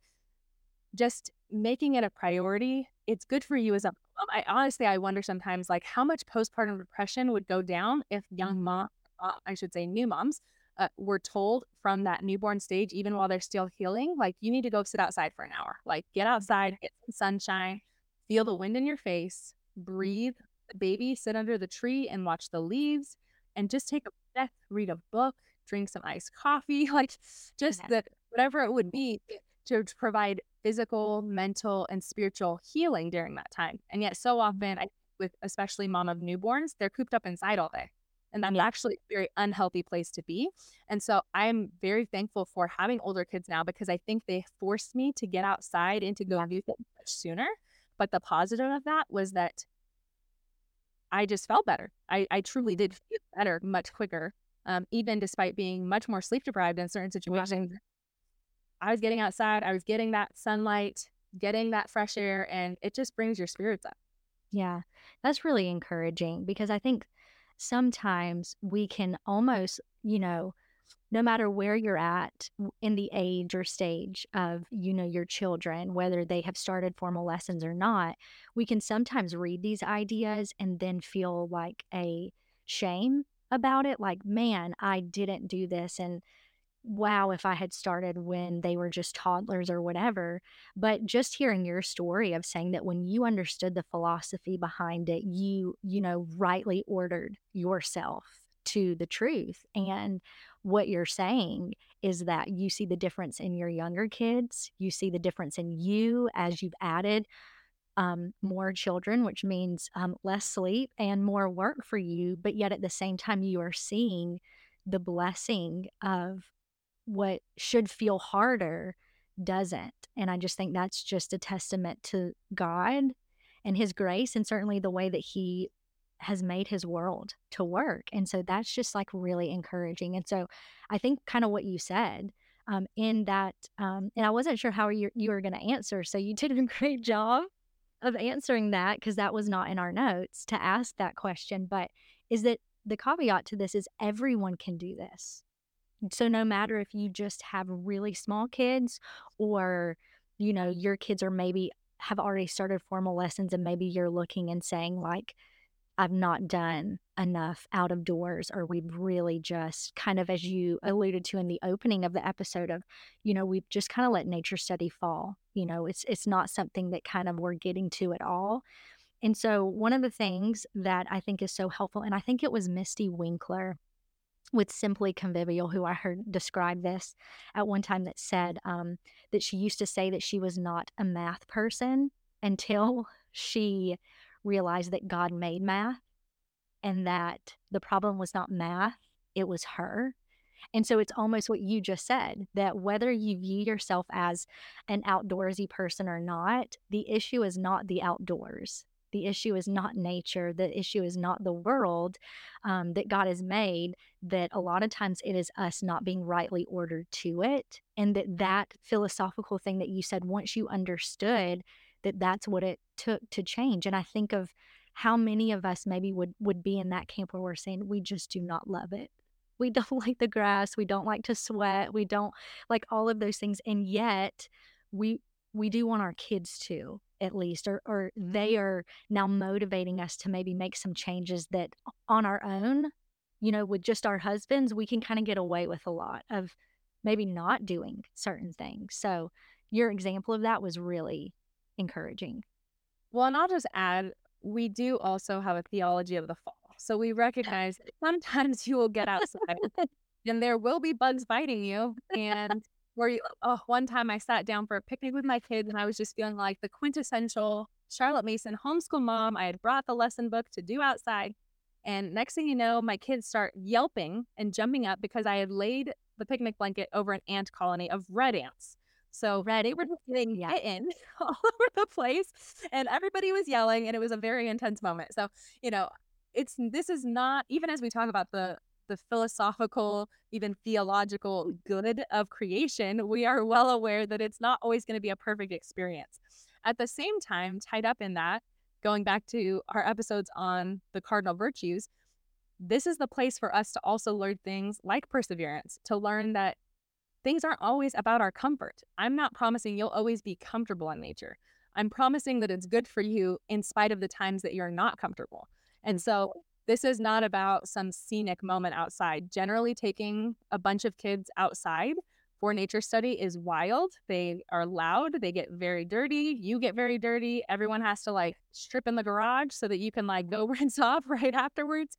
just making it a priority, it's good for you as a Um, I honestly, I wonder sometimes like how much postpartum depression would go down if young mom, uh, I should say, new moms, uh, were told from that newborn stage, even while they're still healing, like you need to go sit outside for an hour. Like get outside, get some sunshine, feel the wind in your face, breathe. Baby, sit under the tree and watch the leaves, and just take a breath, read a book, drink some iced coffee, like just the whatever it would be to provide physical, mental, and spiritual healing during that time. And yet, so often, I, with especially mom of newborns, they're cooped up inside all day. And that's actually a very unhealthy place to be. And so I'm very thankful for having older kids now because I think they forced me to get outside and to go do things much sooner. But the positive of that was that I just felt better. I, I truly did feel better much quicker, um, even despite being much more sleep deprived in certain situations. I was getting outside, I was getting that sunlight, getting that fresh air, and it just brings your spirits up. Yeah, that's really encouraging because I think sometimes we can almost, you know, no matter where you're at in the age or stage of, you know, your children, whether they have started formal lessons or not, we can sometimes read these ideas and then feel like a shame about it. Like, man, I didn't do this. And wow, if I had started when they were just toddlers or whatever. But just hearing your story of saying that when you understood the philosophy behind it, you, you know, rightly ordered yourself to the truth. And what you're saying is that you see the difference in your younger kids, you see the difference in you as you've added um, more children, which means um, less sleep and more work for you. But yet at the same time, you are seeing the blessing of what should feel harder doesn't. And I just think that's just a testament to God and His grace, and certainly the way that He has made His world to work. And so that's just like really encouraging. And so I think kind of what you said. Um, in that, um, and I wasn't sure how you, you were going to answer. So you did a great job of answering that because that was not in our notes to ask that question. But is that the caveat to this is everyone can do this. So no matter if you just have really small kids or, you know, your kids are maybe have already started formal lessons and maybe you're looking and saying like, I've not done enough out of doors, or we've really just kind of, as you alluded to in the opening of the episode of, you know, we've just kind of let nature study fall. You know, it's it's not something that kind of we're getting to at all. And so one of the things that I think is so helpful, and I think it was Mystie Winckler with Simply Convivial, who I heard describe this at one time, that said um, that she used to say that she was not a math person until she realized that God made math and that the problem was not math, it was her. And so it's almost what you just said that whether you view yourself as an outdoorsy person or not, the issue is not the outdoors. The issue is not nature. The issue is not the world um, that God has made. That a lot of times it is us not being rightly ordered to it. And that that philosophical thing that you said, once you understood that that's what it took to change. And I think of how many of us maybe would would be in that camp where we're saying we just do not love it. We don't like the grass, we don't like to sweat, we don't like all of those things and yet we we do want our kids to at least or or mm-hmm. they are now motivating us to maybe make some changes that on our own, you know, with just our husbands, we can kind of get away with a lot of maybe not doing certain things. So your example of that was really encouraging. Well, and I'll just add, we do also have a theology of the fall. So we ah. recognize sometimes you will get outside and there will be bugs biting you. And where you, uh, oh, one time I sat down for a picnic with my kids and I was just feeling like the quintessential Charlotte Mason homeschool mom. I had brought the lesson book to do outside. And next thing you know, my kids start yelping and jumping up because I had laid the picnic blanket over an ant colony of red ants. So Red they were just getting yeah. bitten all over the place and everybody was yelling and it was a very intense moment. So, you know, it's this is not even as we talk about the the philosophical, even theological good of creation, we are well aware that it's not always going to be a perfect experience. At the same time, tied up in that, going back to our episodes on the cardinal virtues, this is the place for us to also learn things like perseverance, to learn that things aren't always about our comfort. I'm not promising you'll always be comfortable in nature. I'm promising that it's good for you in spite of the times that you're not comfortable. And so this is not about some scenic moment outside. Generally, taking a bunch of kids outside for nature study is wild. They are loud, they get very dirty, you get very dirty. Everyone has to like strip in the garage so that you can like go rinse off right afterwards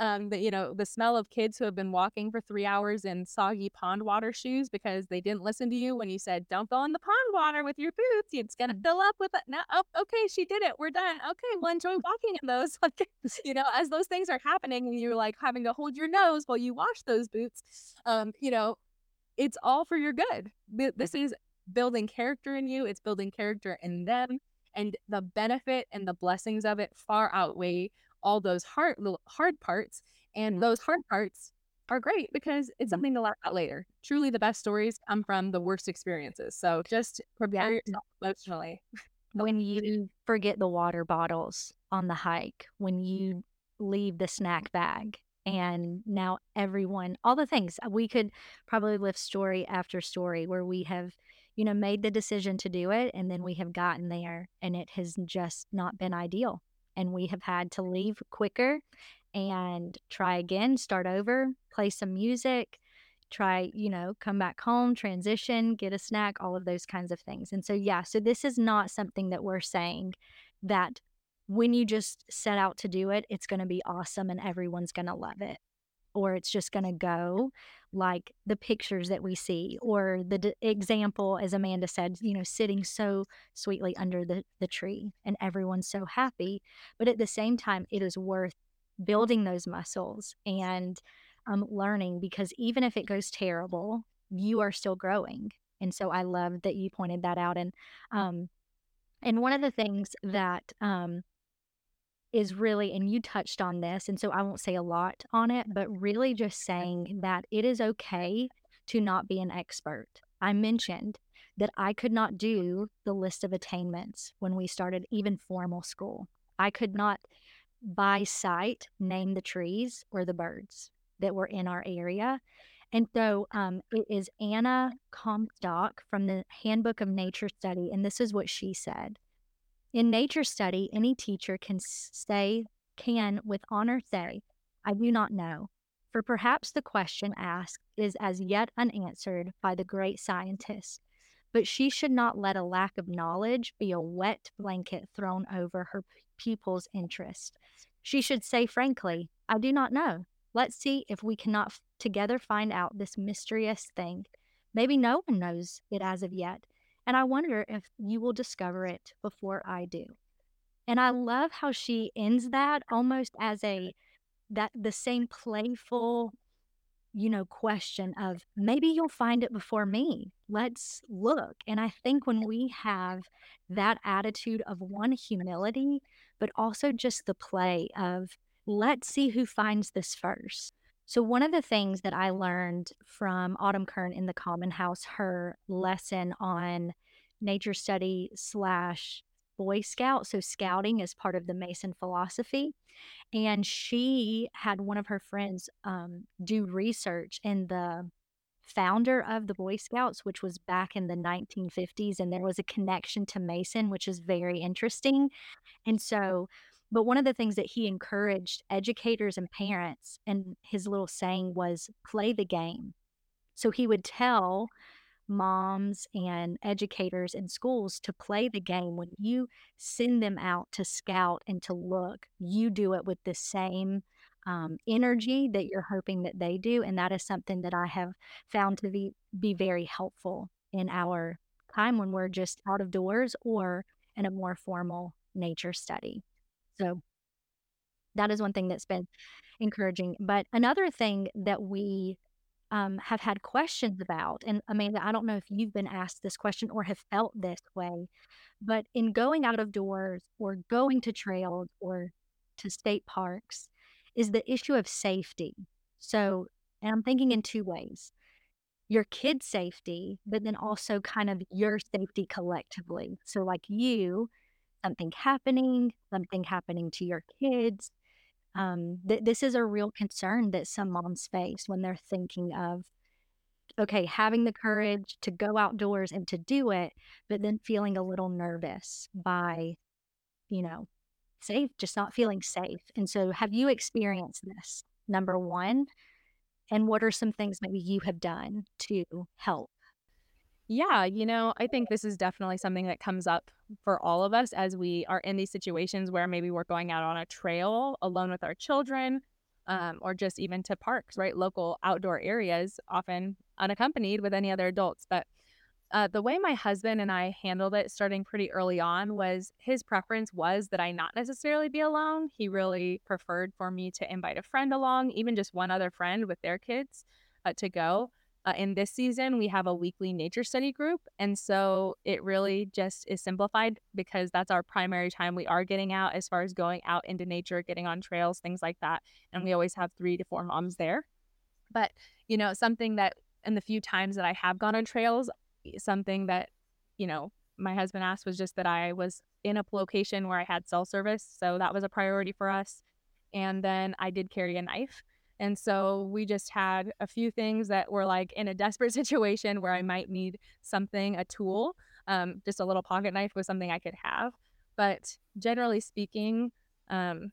um, the, you know, the smell of kids who have been walking for three hours in soggy pond water shoes because they didn't listen to you when you said, don't go in the pond water with your boots. It's going to fill up with it. Now, oh, okay, she did it. We're done. Okay, well, enjoy walking in those. Like, you know, as those things are happening and you're like having to hold your nose while you wash those boots, um, you know, it's all for your good. This is building character in you, it's building character in them. And the benefit and the blessings of it far outweigh all those hard little hard parts and those hard parts are great because it's mm-hmm. something to laugh at later. Truly, the best stories come from the worst experiences. So just prepare yourself emotionally. When you forget the water bottles on the hike, when you leave the snack bag, and now everyone, all the things uh, we could probably lift story after story where we have, you know, made the decision to do it and then we have gotten there and it has just not been ideal and we have had to leave quicker and try again, start over, play some music, try, you know, come back home, transition, get a snack, all of those kinds of things. And so, yeah, so this is not something that we're saying that when you just set out to do it, it's going to be awesome and everyone's going to love it or it's just going to go like the pictures that we see or the d- example as amanda said you know sitting so sweetly under the, the tree and everyone's so happy but at the same time it is worth building those muscles and um, learning because even if it goes terrible you are still growing. And so i love that you pointed that out and um and one of the things that um is really, and you touched on this, and so I won't say a lot on it, but really just saying that it is okay to not be an expert. I mentioned that I could not do the list of attainments when we started even formal school. I could not, by sight, name the trees or the birds that were in our area. And so um, it is Anna Comstock from the Handbook of Nature Study, and this is what she said. In nature study, any teacher can say, can with honor say, I do not know. For perhaps the question asked is as yet unanswered by the great scientist, but she should not let a lack of knowledge be a wet blanket thrown over her pupil's interest. She should say frankly, I do not know. Let's see if we cannot together find out this mysterious thing. Maybe no one knows it as of yet, and I wonder if you will discover it before I do. And I mm. love how she ends that almost as a that the same playful you know question of maybe you'll find it before me. Let's look. And i think when we have that attitude of one humility but also just the play of let's see who finds this first so, one of the things that I learned from Autumn Kern in the Common House, her lesson on nature study slash Boy Scout. So, scouting is part of the Mason philosophy. And she had one of her friends um, do research in the founder of the Boy Scouts, which was back in the 1950s. And there was a connection to Mason, which is very interesting. And so, but one of the things that he encouraged educators and parents, and his little saying was play the game. So he would tell moms and educators in schools to play the game. When you send them out to scout and to look, you do it with the same um, energy that you're hoping that they do. And that is something that I have found to be, be very helpful in our time when we're just out of doors or in a more formal nature study. So that is one thing that's been encouraging. But another thing that we um, have had questions about, and Amanda, I don't know if you've been asked this question or have felt this way, but in going out of doors or going to trails or to state parks, is the issue of safety. So, and I'm thinking in two ways your kid's safety, but then also kind of your safety collectively. So, like you, something happening, something happening to your kids. Um, th- this is a real concern that some moms face when they're thinking of okay, having the courage to go outdoors and to do it, but then feeling a little nervous by, you know, safe, just not feeling safe. And so, have you experienced this? Number one, and what are some things maybe you have done to help? Yeah, you know, I think this is definitely something that comes up for all of us as we are in these situations where maybe we're going out on a trail alone with our children, um, or just even to parks, right? Local outdoor areas, often unaccompanied with any other adults. But uh, the way my husband and I handled it starting pretty early on was his preference was that I not necessarily be alone. He really preferred for me to invite a friend along, even just one other friend with their kids uh, to go. Uh, in this season, we have a weekly nature study group. And so it really just is simplified because that's our primary time we are getting out as far as going out into nature, getting on trails, things like that. And we always have three to four moms there. But, you know, something that in the few times that I have gone on trails, something that, you know, my husband asked was just that I was in a location where I had cell service. So that was a priority for us. And then I did carry a knife. And so we just had a few things that were like in a desperate situation where I might need something, a tool. Um, just a little pocket knife was something I could have. But generally speaking, um,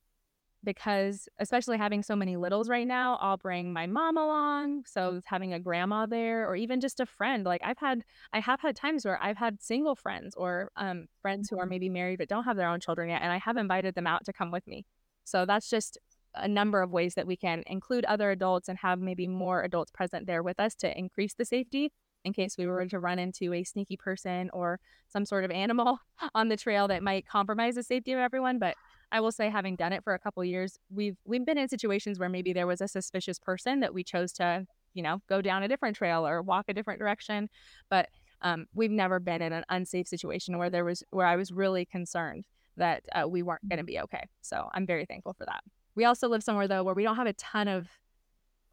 because especially having so many littles right now, I'll bring my mom along. So having a grandma there or even just a friend. Like I've had I have had times where I've had single friends or um, friends who are maybe married but don't have their own children yet and I have invited them out to come with me. So that's just a number of ways that we can include other adults and have maybe more adults present there with us to increase the safety in case we were to run into a sneaky person or some sort of animal on the trail that might compromise the safety of everyone. But I will say, having done it for a couple years, we've we've been in situations where maybe there was a suspicious person that we chose to, you know, go down a different trail or walk a different direction. But um, we've never been in an unsafe situation where there was where I was really concerned that uh, we weren't going to be okay. So I'm very thankful for that. We also live somewhere though where we don't have a ton of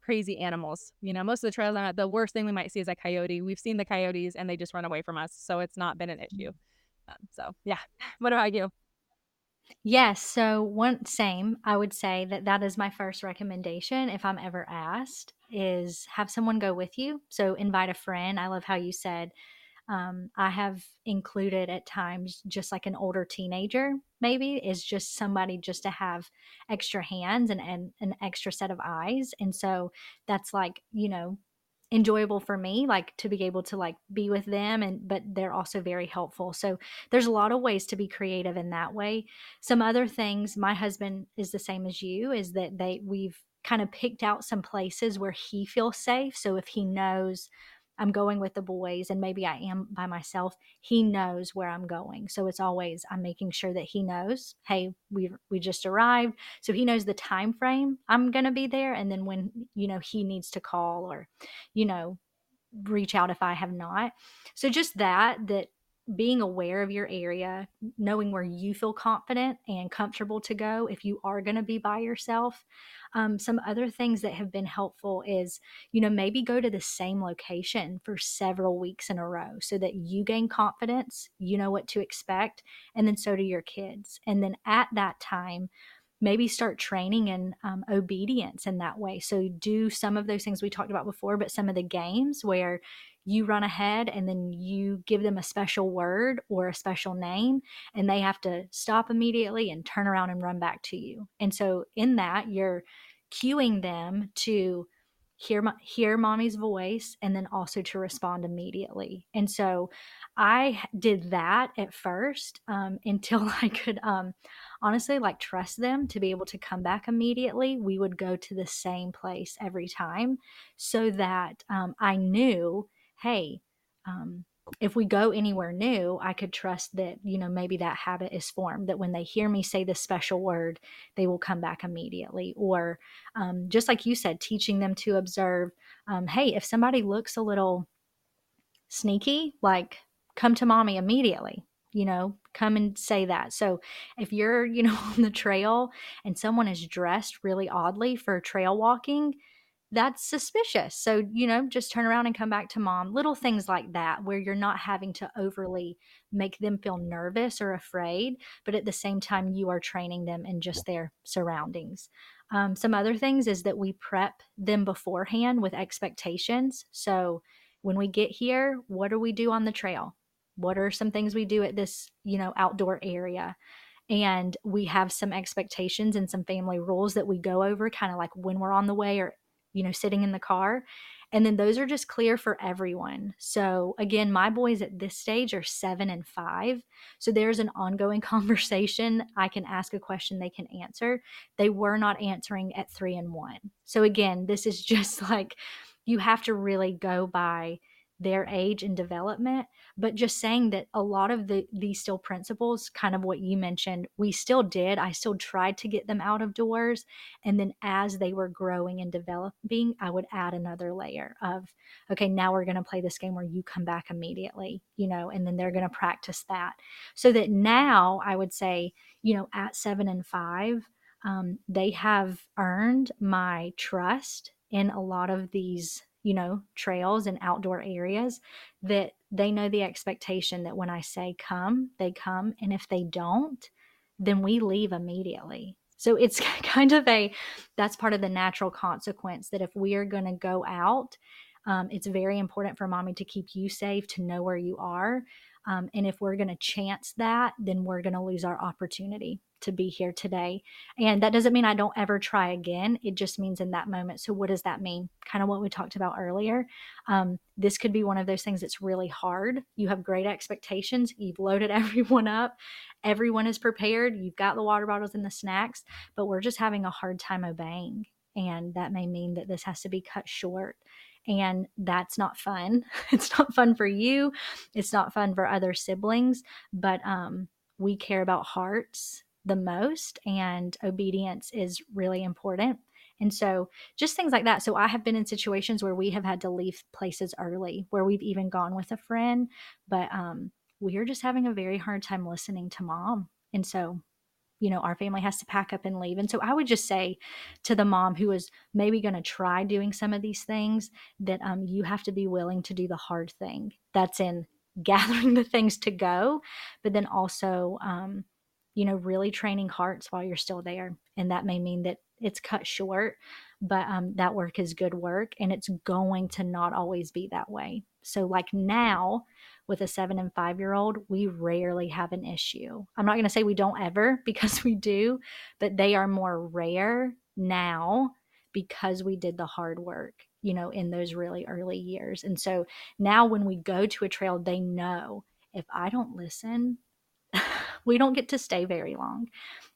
crazy animals. You know, most of the trails, the worst thing we might see is a coyote. We've seen the coyotes and they just run away from us, so it's not been an issue. Um, so yeah, what about you? Yes. So, one same, I would say that that is my first recommendation if I'm ever asked is have someone go with you. So, invite a friend. I love how you said um, I have included at times just like an older teenager, maybe is just somebody just to have extra hands and, and an extra set of eyes. And so that's like, you know, enjoyable for me like to be able to like be with them and but they're also very helpful so there's a lot of ways to be creative in that way some other things my husband is the same as you is that they we've kind of picked out some places where he feels safe so if he knows I'm going with the boys and maybe I am by myself, he knows where I'm going. So it's always I'm making sure that he knows, hey, we we just arrived. So he knows the time frame I'm going to be there and then when, you know, he needs to call or you know, reach out if I have not. So just that that being aware of your area, knowing where you feel confident and comfortable to go if you are going to be by yourself. Um, some other things that have been helpful is, you know, maybe go to the same location for several weeks in a row so that you gain confidence, you know what to expect, and then so do your kids. And then at that time, maybe start training in um, obedience in that way. So do some of those things we talked about before, but some of the games where you run ahead and then you give them a special word or a special name and they have to stop immediately and turn around and run back to you. And so in that you're cueing them to hear hear mommy's voice and then also to respond immediately. And so I did that at first um, until I could um, honestly like trust them to be able to come back immediately. We would go to the same place every time so that um, I knew, hey, um, if we go anywhere new, I could trust that, you know, maybe that habit is formed, that when they hear me say this special word, they will come back immediately. Or um, just like you said, teaching them to observe, um, hey, if somebody looks a little sneaky, like come to mommy immediately, you know, come and say that. So if you're, you know, on the trail and someone is dressed really oddly for trail walking, that's suspicious. So, you know, just turn around and come back to mom. Little things like that, where you're not having to overly make them feel nervous or afraid, but at the same time, you are training them in just their surroundings. Um, some other things is that we prep them beforehand with expectations. So, when we get here, what do we do on the trail? What are some things we do at this, you know, outdoor area? And we have some expectations and some family rules that we go over kind of like when we're on the way or, you know, sitting in the car. And then those are just clear for everyone. So again, my boys at this stage are seven and five. So there's an ongoing conversation. I can ask a question, they can answer. They were not answering at three and one. So again, this is just like you have to really go by their age and development but just saying that a lot of the these still principles kind of what you mentioned we still did i still tried to get them out of doors and then as they were growing and developing i would add another layer of okay now we're going to play this game where you come back immediately you know and then they're going to practice that. So that now i would say you know at seven and five um, they have earned my trust in a lot of these you know, trails and outdoor areas that they know the expectation that when I say come, they come. And if they don't, then we leave immediately. So it's kind of a, that's part of the natural consequence that if we are going to go out, um, it's very important for mommy to keep you safe, to know where you are. Um, and if we're going to chance that, then we're going to lose our opportunity to be here today. And that doesn't mean I don't ever try again. It just means in that moment. So, what does that mean? Kind of what we talked about earlier. Um, this could be one of those things that's really hard. You have great expectations, you've loaded everyone up, everyone is prepared, you've got the water bottles and the snacks, but we're just having a hard time obeying. And that may mean that this has to be cut short and that's not fun. It's not fun for you. It's not fun for other siblings, but um, we care about hearts the most, and obedience is really important. And so, just things like that. So, I have been in situations where we have had to leave places early, where we've even gone with a friend, but um, we are just having a very hard time listening to mom. And so, you know, our family has to pack up and leave. And so, I would just say to the mom who is maybe going to try doing some of these things that um, you have to be willing to do the hard thing. That's in gathering the things to go, but then also, um, you know, really training hearts while you're still there. And that may mean that it's cut short, but um, that work is good work and it's going to not always be that way. So, like now with a seven and five year old, we rarely have an issue. I'm not going to say we don't ever because we do, but they are more rare now because we did the hard work you know in those really early years and so now when we go to a trail they know if i don't listen we don't get to stay very long.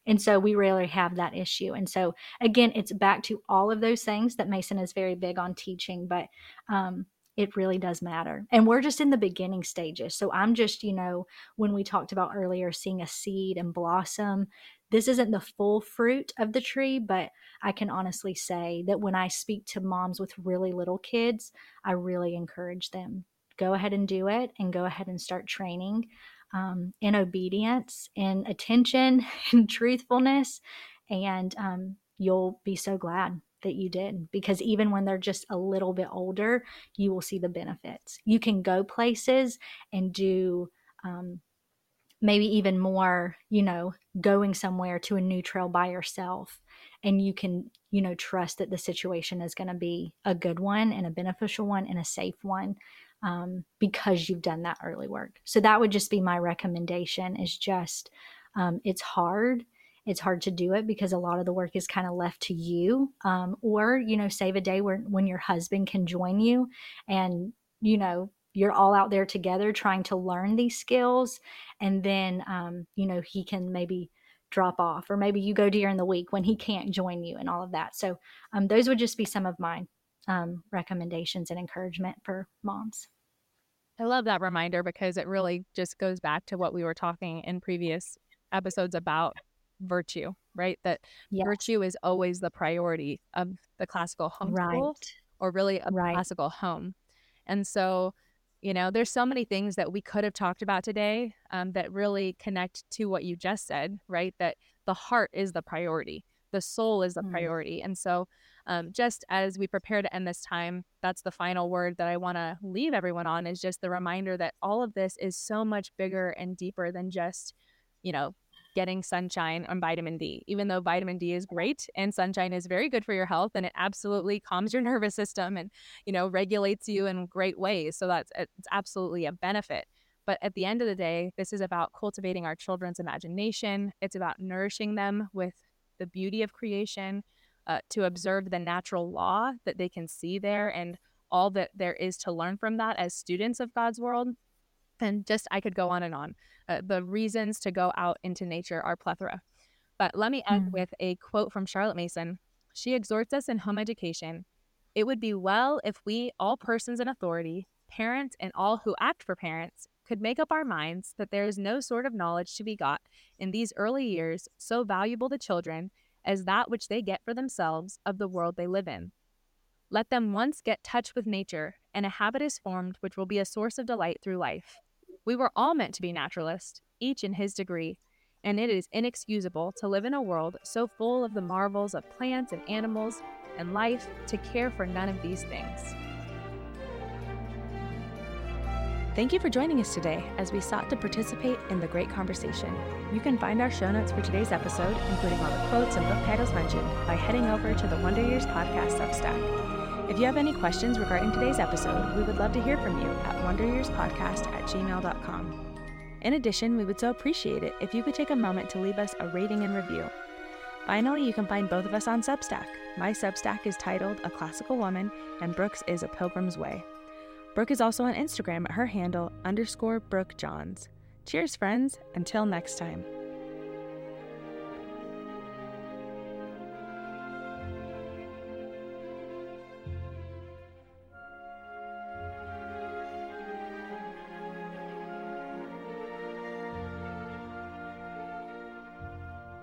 And so we rarely have that issue. And so, again, it's back to all of those things that Mason is very big on teaching, but um, it really does matter. And we're just in the beginning stages. So I'm just, you know, when we talked about earlier, seeing a seed and blossom, this isn't the full fruit of the tree, but I can honestly say that when I speak to moms with really little kids, I really encourage them go ahead and do it and go ahead and start training um, in obedience, in attention, in truthfulness, and um, you'll be so glad that you did because even when they're just a little bit older, you will see the benefits. You can go places and do um, maybe even more, you know, going somewhere to a new trail by yourself. And you can, you know, trust that the situation is going to be a good one and a beneficial one and a safe one um, because you've done that early work. So that would just be my recommendation is just um, it's hard. It's hard to do it because a lot of the work is kind of left to you. Um, or, you know, save a day where when your husband can join you and, you know, you're all out there together trying to learn these skills. And then, um, you know, he can maybe drop off or maybe you go during the week when he can't join you and all of that. So um, those would just be some of mine um, recommendations and encouragement for moms. I love that reminder because it really just goes back to what we were talking in previous episodes about virtue, right? That yes. virtue is always the priority of the classical homeschool right. or really a right. classical home. And so, you know, there's so many things that we could have talked about today um, that really connect to what you just said, right? That the heart is the priority, the soul is the mm. priority. And so, um, just as we prepare to end this time, that's the final word that I want to leave everyone on is just the reminder that all of this is so much bigger and deeper than just, you know, getting sunshine and vitamin D, even though vitamin D is great and sunshine is very good for your health and it absolutely calms your nervous system and, you know, regulates you in great ways. So that's it's absolutely a benefit. But at the end of the day, this is about cultivating our children's imagination. It's about nourishing them with the beauty of creation, uh, to observe the natural law that they can see there and all that there is to learn from that as students of God's world. And just, I could go on and on. Uh, the reasons to go out into nature are plethora. But let me end mm. with a quote from Charlotte Mason. She exhorts us in home education It would be well if we, all persons in authority, parents, and all who act for parents, could make up our minds that there is no sort of knowledge to be got in these early years so valuable to children as that which they get for themselves of the world they live in. Let them once get touch with nature, and a habit is formed which will be a source of delight through life. We were all meant to be naturalists, each in his degree, and it is inexcusable to live in a world so full of the marvels of plants and animals and life to care for none of these things. Thank you for joining us today as we sought to participate in the great conversation. You can find our show notes for today's episode, including all the quotes and book titles mentioned, by heading over to the Wonder Years Podcast Substack. If you have any questions regarding today's episode, we would love to hear from you at wonderyearspodcast at gmail.com. In addition, we would so appreciate it if you could take a moment to leave us a rating and review. Finally, you can find both of us on Substack. My Substack is titled A Classical Woman, and Brooke's is A Pilgrim's Way. Brooke is also on Instagram at her handle underscore Brooke Johns. Cheers, friends. Until next time.